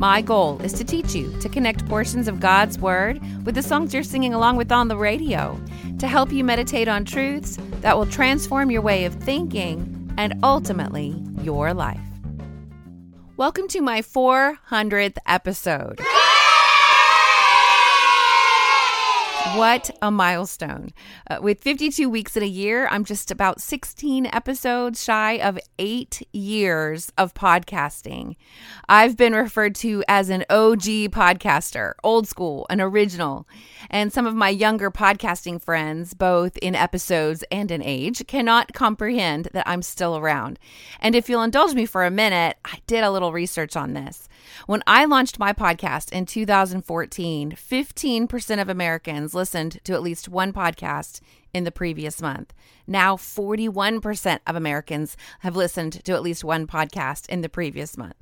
My goal is to teach you to connect portions of God's Word with the songs you're singing along with on the radio, to help you meditate on truths that will transform your way of thinking and ultimately your life. Welcome to my 400th episode. What a milestone. Uh, with 52 weeks in a year, I'm just about 16 episodes shy of eight years of podcasting. I've been referred to as an OG podcaster, old school, an original. And some of my younger podcasting friends, both in episodes and in age, cannot comprehend that I'm still around. And if you'll indulge me for a minute, I did a little research on this. When I launched my podcast in 2014, 15% of Americans listened to at least one podcast in the previous month. Now, 41% of Americans have listened to at least one podcast in the previous month.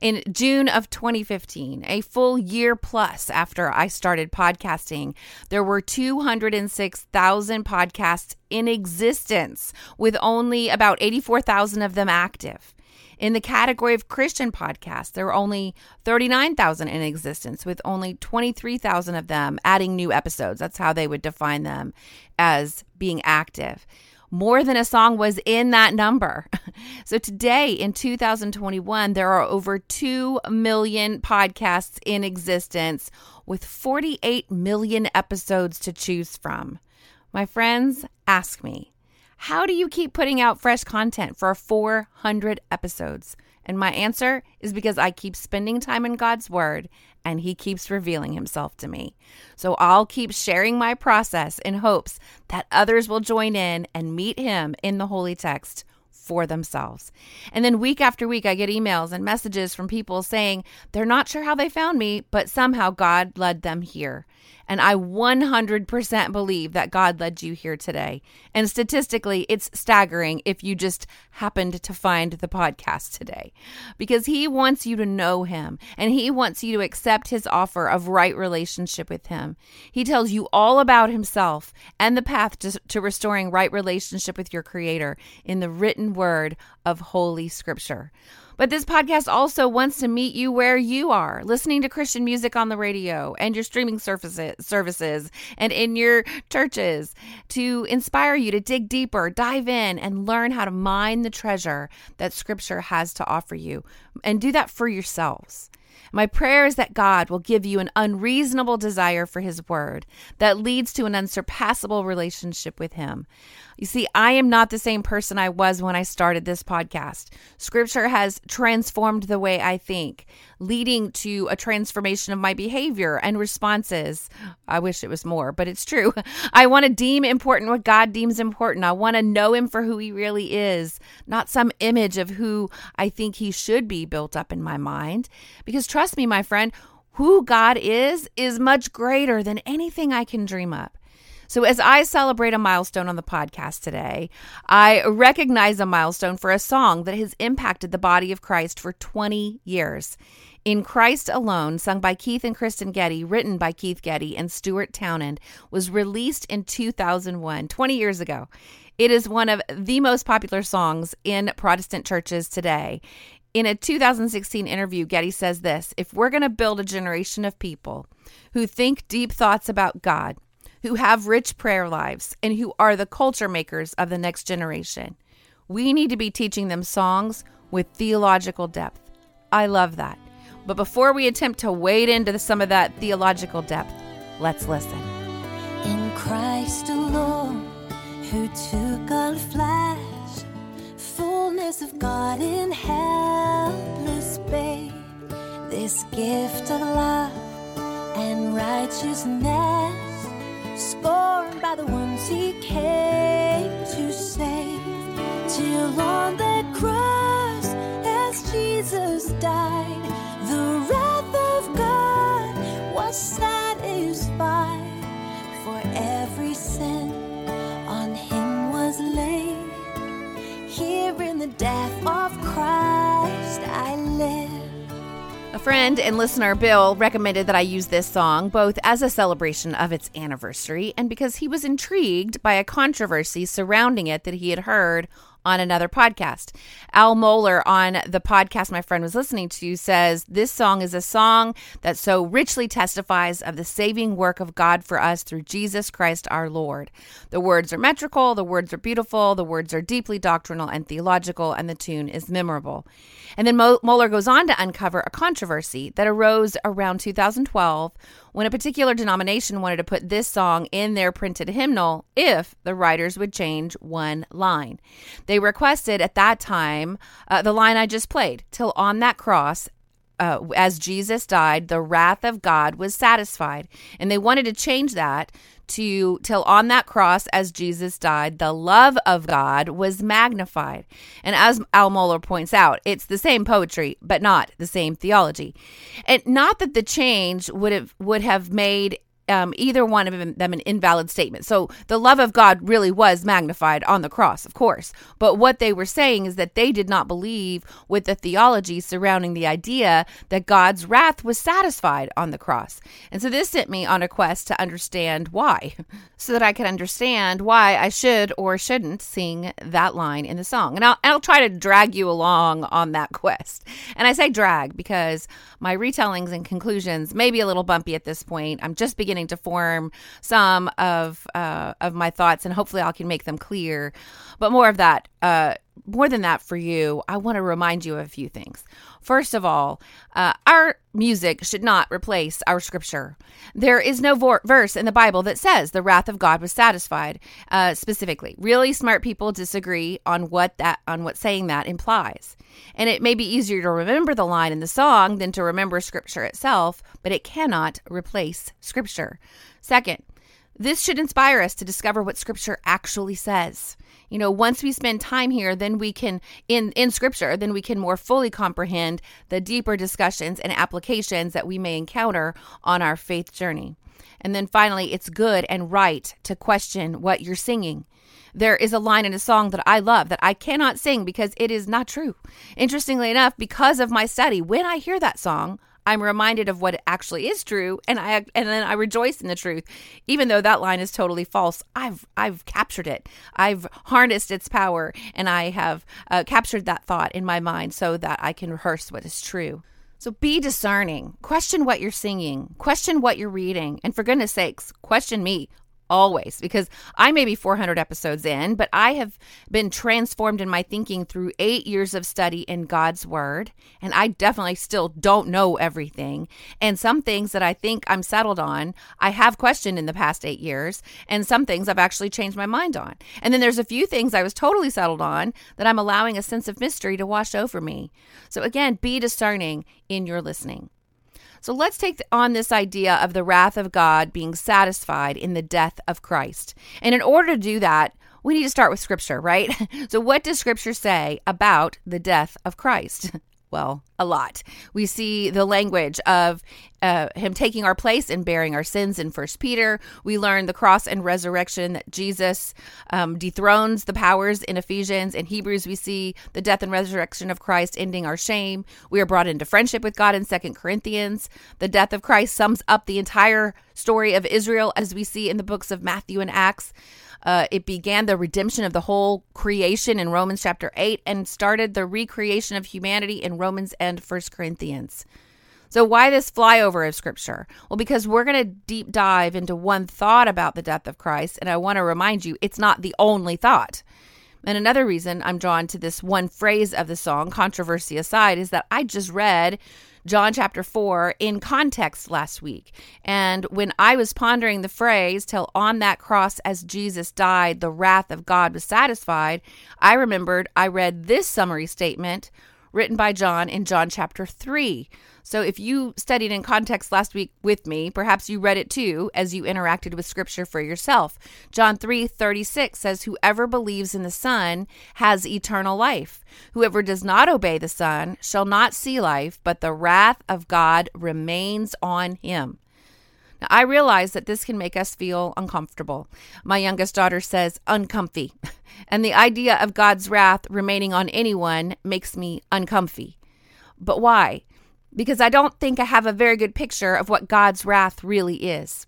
In June of 2015, a full year plus after I started podcasting, there were 206,000 podcasts in existence, with only about 84,000 of them active. In the category of Christian podcasts, there are only 39,000 in existence, with only 23,000 of them adding new episodes. That's how they would define them as being active. More than a song was in that number. So today in 2021, there are over 2 million podcasts in existence with 48 million episodes to choose from. My friends, ask me, how do you keep putting out fresh content for 400 episodes? And my answer is because I keep spending time in God's Word and He keeps revealing Himself to me. So I'll keep sharing my process in hopes that others will join in and meet Him in the Holy Text for themselves. And then week after week, I get emails and messages from people saying they're not sure how they found me, but somehow God led them here. And I 100% believe that God led you here today. And statistically, it's staggering if you just happened to find the podcast today because He wants you to know Him and He wants you to accept His offer of right relationship with Him. He tells you all about Himself and the path to, to restoring right relationship with your Creator in the written word of Holy Scripture. But this podcast also wants to meet you where you are, listening to Christian music on the radio and your streaming services, services and in your churches to inspire you to dig deeper, dive in, and learn how to mine the treasure that Scripture has to offer you. And do that for yourselves. My prayer is that God will give you an unreasonable desire for His Word that leads to an unsurpassable relationship with Him. You see, I am not the same person I was when I started this podcast. Scripture has transformed the way I think, leading to a transformation of my behavior and responses. I wish it was more, but it's true. I want to deem important what God deems important. I want to know Him for who He really is, not some image of who I think He should be built up in my mind. Because trust me, my friend, who God is is much greater than anything I can dream up. So, as I celebrate a milestone on the podcast today, I recognize a milestone for a song that has impacted the body of Christ for 20 years. In Christ Alone, sung by Keith and Kristyn Getty, written by Keith Getty and Stuart Townend, was released in 2001, 20 years ago. It is one of the most popular songs in Protestant churches today. In a 2016 interview, Getty says this If we're going to build a generation of people who think deep thoughts about God, who have rich prayer lives and who are the culture makers of the next generation. We need to be teaching them songs with theological depth. I love that. But before we attempt to wade into some of that theological depth, let's listen. In Christ alone, who took our flesh fullness of God in helpless babe, this gift of love and righteousness, scorned by the ones he came to save, till on that cross, as Jesus died, the death of Christ I live. A friend and listener, Bill, recommended that I use this song both as a celebration of its anniversary and because he was intrigued by a controversy surrounding it that he had heard on another podcast. Al Mohler on the podcast my friend was listening to says this song is a song that so richly testifies of the saving work of God for us through Jesus Christ our Lord. The words are metrical, the words are beautiful, the words are deeply doctrinal and theological, and the tune is memorable. And then Mohler goes on to uncover a controversy that arose around 2012 when a particular denomination wanted to put this song in their printed hymnal if the writers would change one line. They requested at that time uh, the line I just played, till on that cross, uh, as Jesus died, the wrath of God was satisfied. And they wanted to change that to till on that cross as Jesus died, the love of God was magnified. And as Al Mohler points out, it's the same poetry, but not the same theology. And not that the change would have would have made um, either one of them an invalid statement. So the love of God really was magnified on the cross, of course. But what they were saying is that they did not believe with the theology surrounding the idea that God's wrath was satisfied on the cross. And so this sent me on a quest to understand why, so that I could understand why I should or shouldn't sing that line in the song. And I'll, I'll try to drag you along on that quest. And I say drag because my retellings and conclusions may be a little bumpy at this point. I'm just beginning to form some of uh, of my thoughts, and hopefully, I can make them clear. But more of that, uh, more than that, for you, I want to remind you of a few things. First of all, uh, our music should not replace our scripture. There is no vor- verse in the Bible that says the wrath of God was satisfied uh, specifically. Really smart people disagree on what that on what saying that implies. And it may be easier to remember the line in the song than to remember scripture itself, but it cannot replace scripture. Second, this should inspire us to discover what scripture actually says. You know, once we spend time here, then we can in in scripture, then we can more fully comprehend the deeper discussions and applications that we may encounter on our faith journey. And then finally, it's good and right to question what you're singing. There is a line in a song that I love that I cannot sing because it is not true. Interestingly enough, because of my study, when I hear that song, I'm reminded of what actually is true, and I and then I rejoice in the truth, even though that line is totally false. I've I've captured it. I've harnessed its power, and I have uh, captured that thought in my mind so that I can rehearse what is true. So be discerning. Question what you're singing. Question what you're reading, and for goodness sakes, question me always because I may be 400 episodes in, but I have been transformed in my thinking through eight years of study in God's Word. And I definitely still don't know everything. And some things that I think I'm settled on, I have questioned in the past eight years. And some things I've actually changed my mind on. And then there's a few things I was totally settled on that I'm allowing a sense of mystery to wash over me. So again, be discerning in your listening. So let's take on this idea of the wrath of God being satisfied in the death of Christ. And in order to do that, we need to start with scripture, right? So, what does scripture say about the death of Christ? well, a lot. We see the language of uh, him taking our place and bearing our sins in First Peter. We learn the cross and resurrection that Jesus um, dethrones the powers in Ephesians. In Hebrews, we see the death and resurrection of Christ ending our shame. We are brought into friendship with God in Second Corinthians. The death of Christ sums up the entire story of Israel as we see in the books of Matthew and Acts. Uh, it began the redemption of the whole creation in Romans chapter 8 and started the recreation of humanity in Romans and First Corinthians. So, why this flyover of scripture? Well, because we're going to deep dive into one thought about the death of Christ. And I want to remind you, it's not the only thought. And another reason I'm drawn to this one phrase of the song, controversy aside, is that I just read John chapter 4 in context last week. And when I was pondering the phrase, till on that cross as Jesus died, the wrath of God was satisfied, I remembered I read this summary statement written by John in John chapter 3. So if you studied in context last week with me, perhaps you read it too as you interacted with scripture for yourself. John 3:36 says whoever believes in the Son has eternal life. Whoever does not obey the Son shall not see life, but the wrath of God remains on him. Now, I realize that this can make us feel uncomfortable. My youngest daughter says, uncomfy. And the idea of God's wrath remaining on anyone makes me uncomfy. But why? Because I don't think I have a very good picture of what God's wrath really is.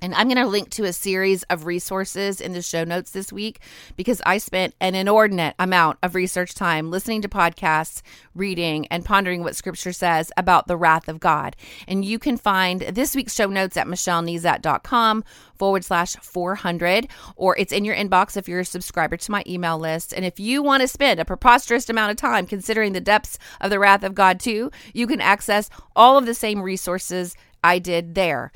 And I'm going to link to a series of resources in the show notes this week because I spent an inordinate amount of research time listening to podcasts, reading, and pondering what scripture says about the wrath of God. And you can find this week's show notes at michellenezat.com forward slash 400, or it's in your inbox if you're a subscriber to my email list. And if you want to spend a preposterous amount of time considering the depths of the wrath of God too, you can access all of the same resources I did there.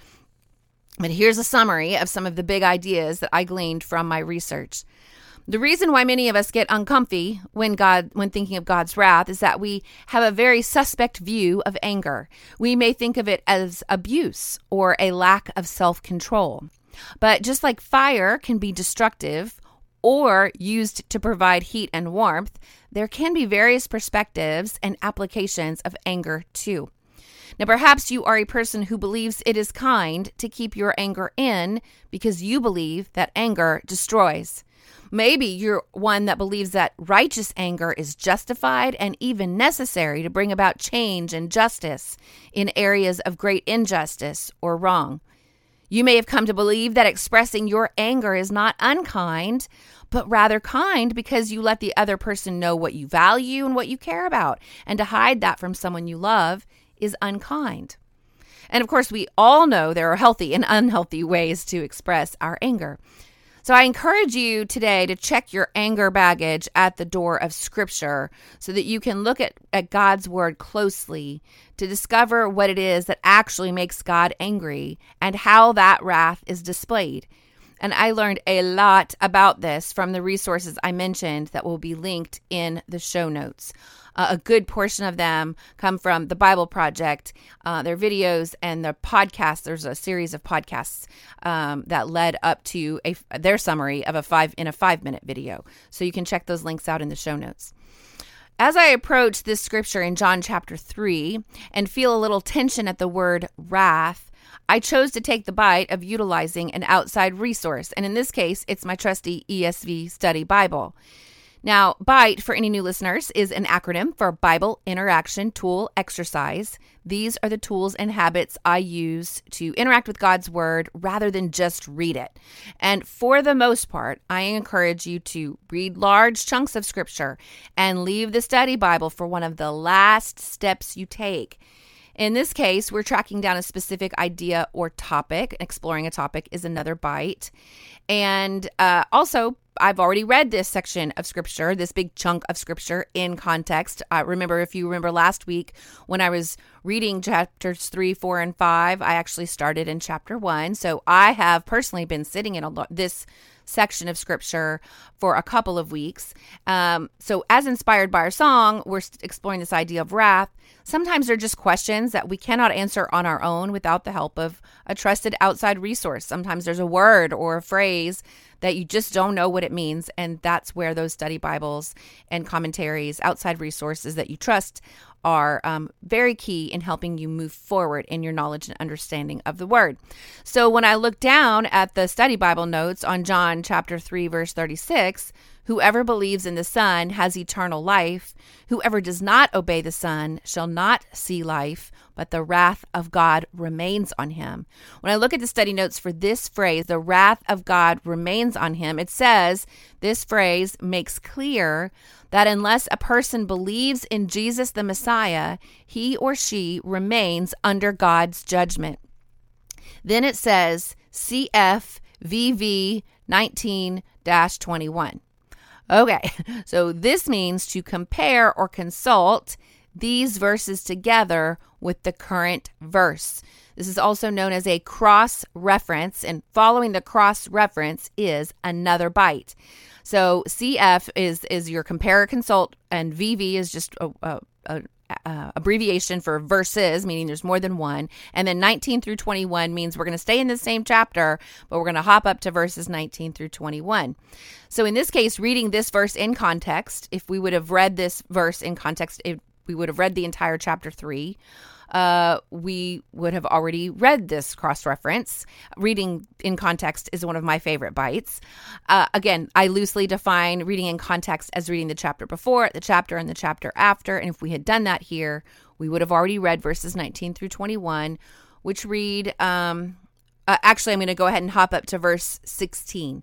But here's a summary of some of the big ideas that I gleaned from my research. The reason why many of us get uncomfy when God when thinking of God's wrath is that we have a very suspect view of anger. We may think of it as abuse or a lack of self-control. But just like fire can be destructive or used to provide heat and warmth, there can be various perspectives and applications of anger too. Now, perhaps you are a person who believes it is kind to keep your anger in because you believe that anger destroys. Maybe you're one that believes that righteous anger is justified and even necessary to bring about change and justice in areas of great injustice or wrong. You may have come to believe that expressing your anger is not unkind, but rather kind because you let the other person know what you value and what you care about. And to hide that from someone you love is unkind. And of course, we all know there are healthy and unhealthy ways to express our anger. So I encourage you today to check your anger baggage at the door of Scripture so that you can look at, at God's Word closely to discover what it is that actually makes God angry and how that wrath is displayed. And I learned a lot about this from the resources I mentioned that will be linked in the show notes. Uh, a good portion of them come from the Bible Project, uh, their videos and the podcast. There's a series of podcasts um, that led up to a, their summary of a five in a five minute video. So you can check those links out in the show notes. As I approach this scripture in John chapter 3 and feel a little tension at the word wrath, I chose to take the bite of utilizing an outside resource, and in this case, it's my trusty ESV Study Bible. Now, BITE, for any new listeners, is an acronym for Bible Interaction Tool Exercise. These are the tools and habits I use to interact with God's Word rather than just read it. And for the most part, I encourage you to read large chunks of Scripture and leave the study Bible for one of the last steps you take. In this case, we're tracking down a specific idea or topic. Exploring a topic is another bite. And uh, also, I've already read this section of scripture, this big chunk of scripture in context. I remember, if you remember last week when I was reading chapters three, four, and five, I actually started in chapter one. So I have personally been sitting in a lot this section of scripture for a couple of weeks. Um, so, as inspired by our song, we're exploring this idea of wrath. Sometimes they're just questions that we cannot answer on our own without the help of a trusted outside resource. Sometimes there's a word or a phrase that you just don't know what it means. And that's where those study Bibles and commentaries, outside resources that you trust, are um, very key in helping you move forward in your knowledge and understanding of the word. So when I look down at the study Bible notes on John chapter 3, verse 36, Whoever believes in the Son has eternal life. Whoever does not obey the Son shall not see life, but the wrath of God remains on him. When I look at the study notes for this phrase, the wrath of God remains on him, it says this phrase makes clear that unless a person believes in Jesus the Messiah, he or she remains under God's judgment. Then it says CFVV 19 21. Okay, so this means to compare or consult these verses together with the current verse. This is also known as a cross reference, and following the cross reference is another bite. So CF is is your compare consult, and VV is just a, a, a uh, abbreviation for verses, meaning there's more than one. And then 19 through 21 means we're going to stay in the same chapter, but we're going to hop up to verses 19 through 21. So in this case, reading this verse in context, if we would have read this verse in context, it, we would have read the entire chapter 3 uh, we would have already read this cross reference. Reading in context is one of my favorite bites. Uh, again, I loosely define reading in context as reading the chapter before, the chapter, and the chapter after. And if we had done that here, we would have already read verses 19 through 21, which read, um, uh, actually, I'm going to go ahead and hop up to verse 16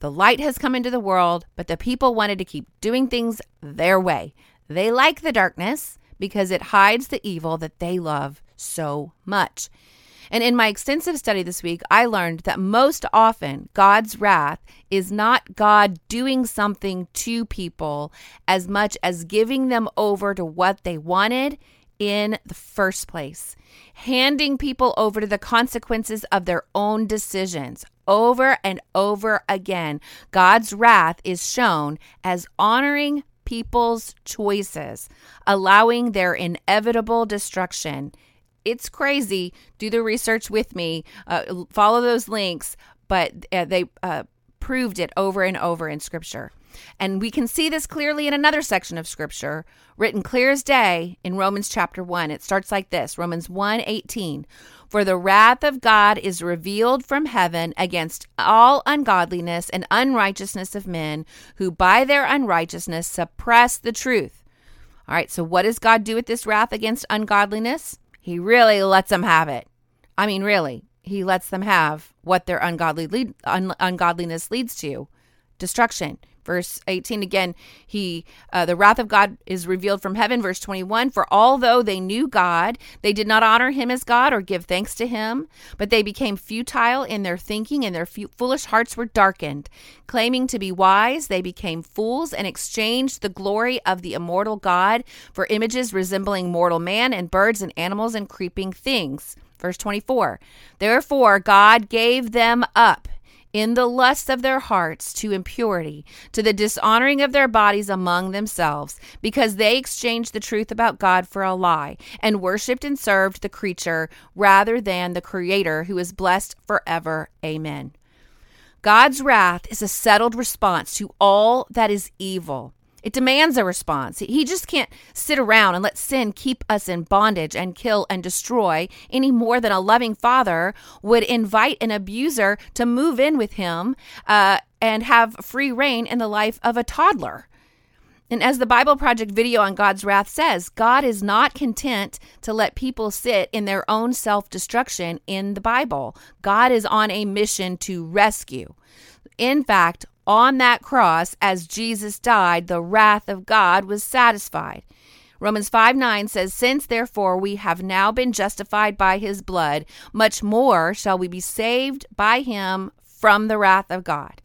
The light has come into the world, but the people wanted to keep doing things their way. They like the darkness because it hides the evil that they love so much. And in my extensive study this week, I learned that most often God's wrath is not God doing something to people as much as giving them over to what they wanted in the first place, handing people over to the consequences of their own decisions. Over and over again, God's wrath is shown as honoring people's choices, allowing their inevitable destruction. It's crazy. Do the research with me, uh, follow those links, but uh, they uh, proved it over and over in Scripture. And we can see this clearly in another section of scripture written clear as day in Romans chapter 1. It starts like this Romans 1 18. For the wrath of God is revealed from heaven against all ungodliness and unrighteousness of men who by their unrighteousness suppress the truth. All right, so what does God do with this wrath against ungodliness? He really lets them have it. I mean, really, he lets them have what their ungodly lead, un, ungodliness leads to destruction verse 18 again. He uh, the wrath of god is revealed from heaven verse 21 for although they knew god they did not honor him as god or give thanks to him but they became futile in their thinking and their foolish hearts were darkened. Claiming to be wise they became fools and exchanged the glory of the immortal god for images resembling mortal man and birds and animals and creeping things. Verse 24 Therefore, God gave them up in the lust of their hearts to impurity, to the dishonoring of their bodies among themselves, because they exchanged the truth about God for a lie, and worshipped and served the creature rather than the Creator who is blessed forever. Amen. God's wrath is a settled response to all that is evil. It demands a response. He just can't sit around and let sin keep us in bondage and kill and destroy any more than a loving father would invite an abuser to move in with him uh, and have free reign in the life of a toddler. And as the Bible Project video on God's wrath says, God is not content to let people sit in their own self destruction in the Bible. God is on a mission to rescue. In fact, on that cross, as Jesus died, the wrath of God was satisfied. Romans 5 9 says, Since therefore we have now been justified by his blood, much more shall we be saved by him from the wrath of God.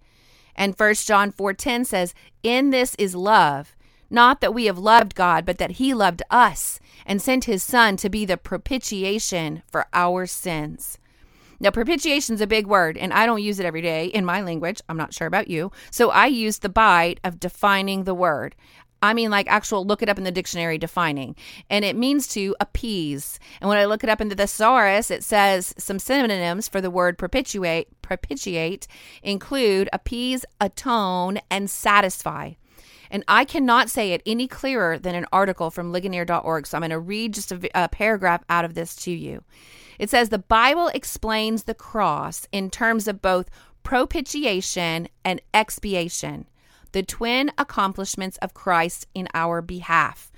And 1 John 4 10 says, In this is love, not that we have loved God, but that he loved us and sent his Son to be the propitiation for our sins. Now, propitiation is a big word, and I don't use it every day in my language. I'm not sure about you. So I use the bite of defining the word. I mean like actual look it up in the dictionary defining. And it means to appease. And when I look it up in the thesaurus, it says some synonyms for the word propitiate propitiate include appease, atone, and satisfy. And I cannot say it any clearer than an article from Ligonier.org. So I'm going to read just a, a paragraph out of this to you. It says the Bible explains the cross in terms of both propitiation and expiation, the twin accomplishments of Christ in our behalf.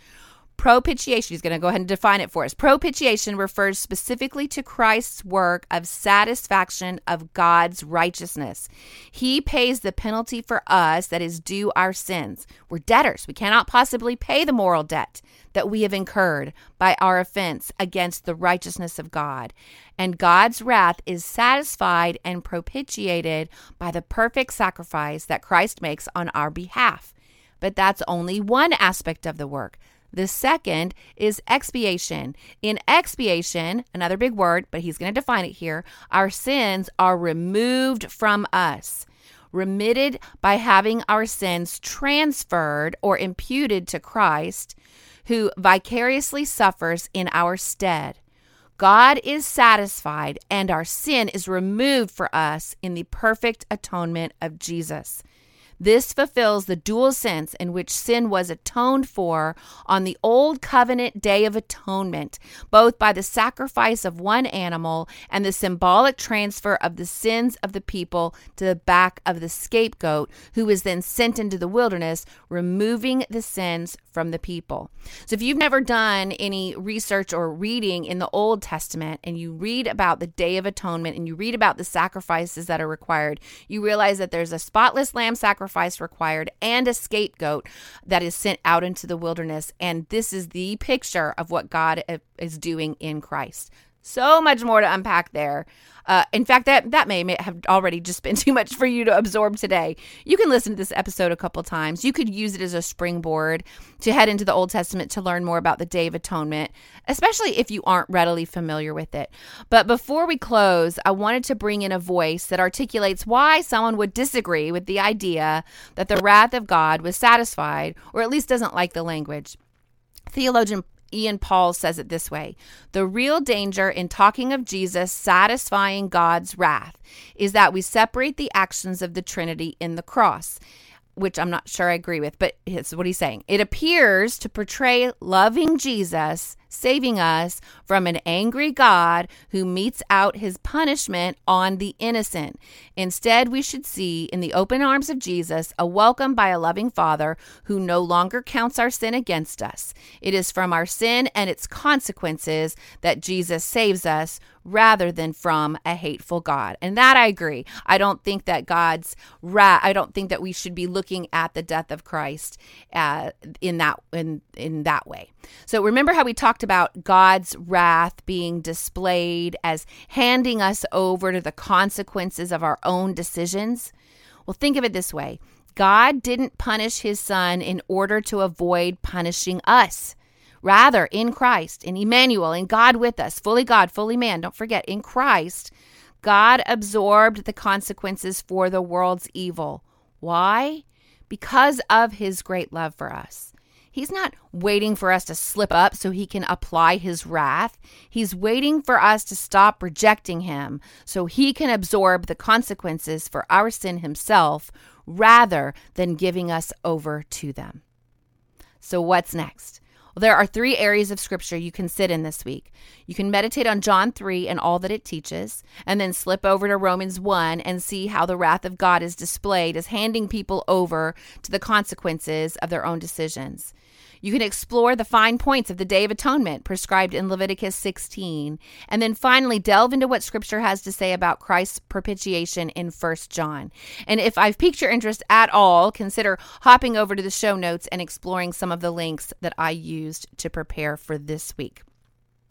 Propitiation, he's going to go ahead and define it for us. Propitiation refers specifically to Christ's work of satisfaction of God's righteousness. He pays the penalty for us that is due our sins. We're debtors. We cannot possibly pay the moral debt that we have incurred by our offense against the righteousness of God. And God's wrath is satisfied and propitiated by the perfect sacrifice that Christ makes on our behalf. But that's only one aspect of the work. The second is expiation. In expiation, another big word, but he's going to define it here, our sins are removed from us, remitted by having our sins transferred or imputed to Christ, who vicariously suffers in our stead. God is satisfied and our sin is removed for us in the perfect atonement of Jesus. This fulfills the dual sense in which sin was atoned for on the Old Covenant Day of Atonement, both by the sacrifice of one animal and the symbolic transfer of the sins of the people to the back of the scapegoat, who was then sent into the wilderness, removing the sins from the people. So, if you've never done any research or reading in the Old Testament and you read about the Day of Atonement and you read about the sacrifices that are required, you realize that there's a spotless lamb sacrifice required and a scapegoat that is sent out into the wilderness. And this is the picture of what God uh, is doing in Christ. So much more to unpack there. Uh, in fact, that that may, may have already just been too much for you to absorb today. You can listen to this episode a couple times. You could use it as a springboard to head into the Old Testament to learn more about the Day of Atonement, especially if you aren't readily familiar with it. But before we close, I wanted to bring in a voice that articulates why someone would disagree with the idea that the wrath of God was satisfied, or at least doesn't like the language. Theologian Ian Paul says it this way The real danger in talking of Jesus satisfying God's wrath is that we separate the actions of the Trinity in the cross which I'm not sure I agree with, but it's what he's saying. It appears to portray loving Jesus saving us from an angry God who metes out his punishment on the innocent. Instead, we should see in the open arms of Jesus a welcome by a loving Father who no longer counts our sin against us. It is from our sin and its consequences that Jesus saves us rather than from a hateful God. And that I agree. I don't think that God's wrath, I don't think that we should be looking at the death of Christ uh, in that in in that way. So remember how we talked about God's wrath being displayed as handing us over to the consequences of our own decisions? Well, think of it this way God didn't punish his son in order to avoid punishing us. Rather, in Christ, in Emmanuel, in God with us, fully God, fully man, don't forget, in Christ, God absorbed the consequences for the world's evil. Why? Because of his great love for us. He's not waiting for us to slip up so he can apply his wrath. He's waiting for us to stop rejecting him so he can absorb the consequences for our sin himself rather than giving us over to them. So, what's next? Well, there are three areas of scripture you can sit in this week. You can meditate on John 3 and all that it teaches, and then slip over to Romans 1 and see how the wrath of God is displayed as handing people over to the consequences of their own decisions. You can explore the fine points of the Day of Atonement prescribed in Leviticus 16, and then finally delve into what Scripture has to say about Christ's propitiation in 1 John. And if I've piqued your interest at all, consider hopping over to the show notes and exploring some of the links that I used to prepare for this week.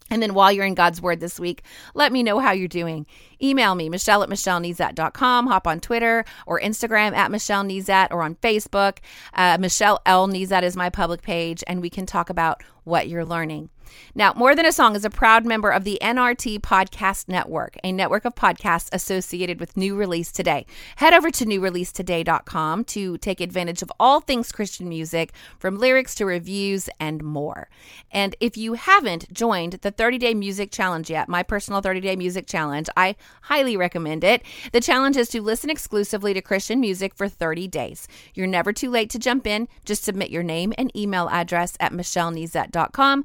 And then while you're in God's Word this week, let me know how you're doing. Email me, Michelle at MichelleNezat.com. Hop on Twitter or Instagram at Michelle Nezat or on Facebook. Uh, Michelle L. Nezat is my public page, and we can talk about what you're learning. Now, More Than a Song is a proud member of the NRT Podcast Network, a network of podcasts associated with New Release Today. Head over to newreleasetoday.com to take advantage of all things Christian music, from lyrics to reviews and more. And if you haven't joined the 30 Day Music Challenge yet, my personal 30 Day Music Challenge, I highly recommend it. The challenge is to listen exclusively to Christian music for 30 days. You're never too late to jump in. Just submit your name and email address at michellenezat.com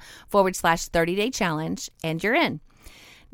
forward slash 30 day challenge, and you're in.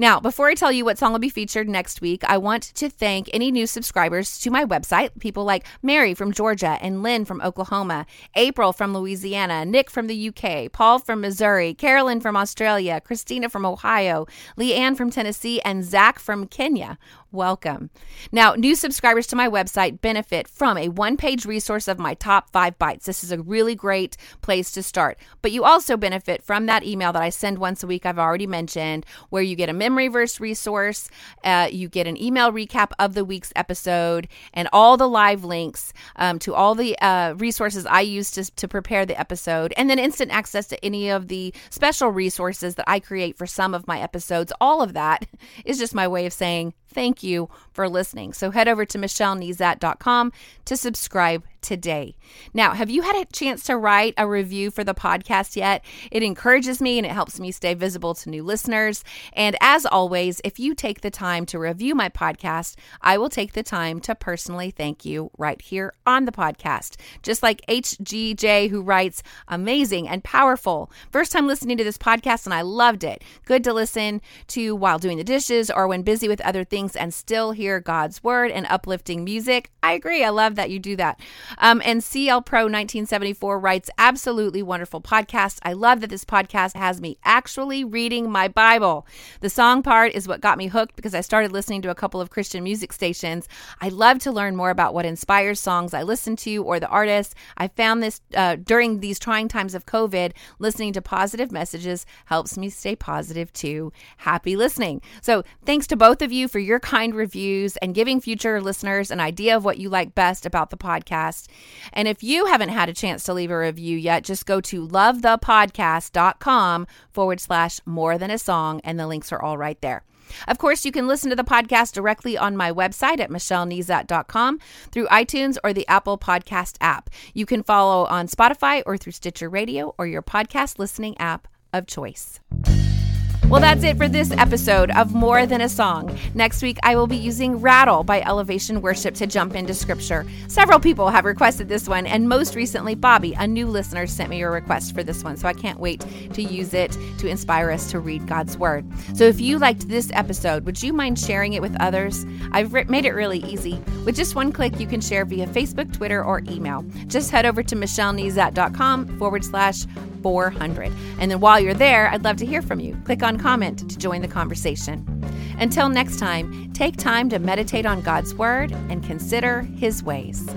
Now, before I tell you what song will be featured next week, I want to thank any new subscribers to my website. People like Mary from Georgia and Lynn from Oklahoma, April from Louisiana, Nick from the UK, Paul from Missouri, Carolyn from Australia, Christina from Ohio, Leanne from Tennessee, and Zach from Kenya welcome. Now, new subscribers to my website benefit from a one page resource of my top five bites. This is a really great place to start. But you also benefit from that email that I send once a week, I've already mentioned, where you get a memory verse resource, uh, you get an email recap of the week's episode, and all the live links um, to all the uh, resources I use to, to prepare the episode, and then instant access to any of the special resources that I create for some of my episodes. All of that is just my way of saying thank you for listening. So head over to michellenezat.com to subscribe today. Now, have you had a chance to write a review for the podcast yet? It encourages me and it helps me stay visible to new listeners. And as always, if you take the time to review my podcast, I will take the time to personally thank you right here on the podcast. Just like HGJ, who writes, amazing and powerful. First time listening to this podcast and I loved it. Good to listen to while doing the dishes or when busy with other things and still hear God's word and uplifting music. I agree. I love that you do that. Um, and CL Pro 1974 writes, absolutely wonderful podcast. I love that this podcast has me actually reading my Bible. The song part is what got me hooked because I started listening to a couple of Christian music stations. I love to learn more about what inspires songs I listen to or the artists. I found this uh, during these trying times of COVID, listening to positive messages helps me stay positive too. Happy listening. So, thanks to both of you for your kind reviews and giving future listeners an idea of what you like best about the podcast podcast. And if you haven't had a chance to leave a review yet, just go to lovethepodcast.com forward slash more than a song, and the links are all right there. Of course, you can listen to the podcast directly on my website at michellenezat.com through iTunes or the Apple Podcast app. You can follow on Spotify or through Stitcher Radio or your podcast listening app of choice. Well, that's it for this episode of More Than a Song. Next week, I will be using Rattle by Elevation Worship to jump into scripture. Several people have requested this one, and most recently, Bobby, a new listener, sent me a request for this one. So I can't wait to use it to inspire us to read God's Word. So if you liked this episode, would you mind sharing it with others? I've made it really easy. With just one click, you can share via Facebook, Twitter, or email. Just head over to michellenezat.com forward slash 400. And then while you're there, I'd love to hear from you. Click on comment to join the conversation. Until next time, take time to meditate on God's Word and consider His ways.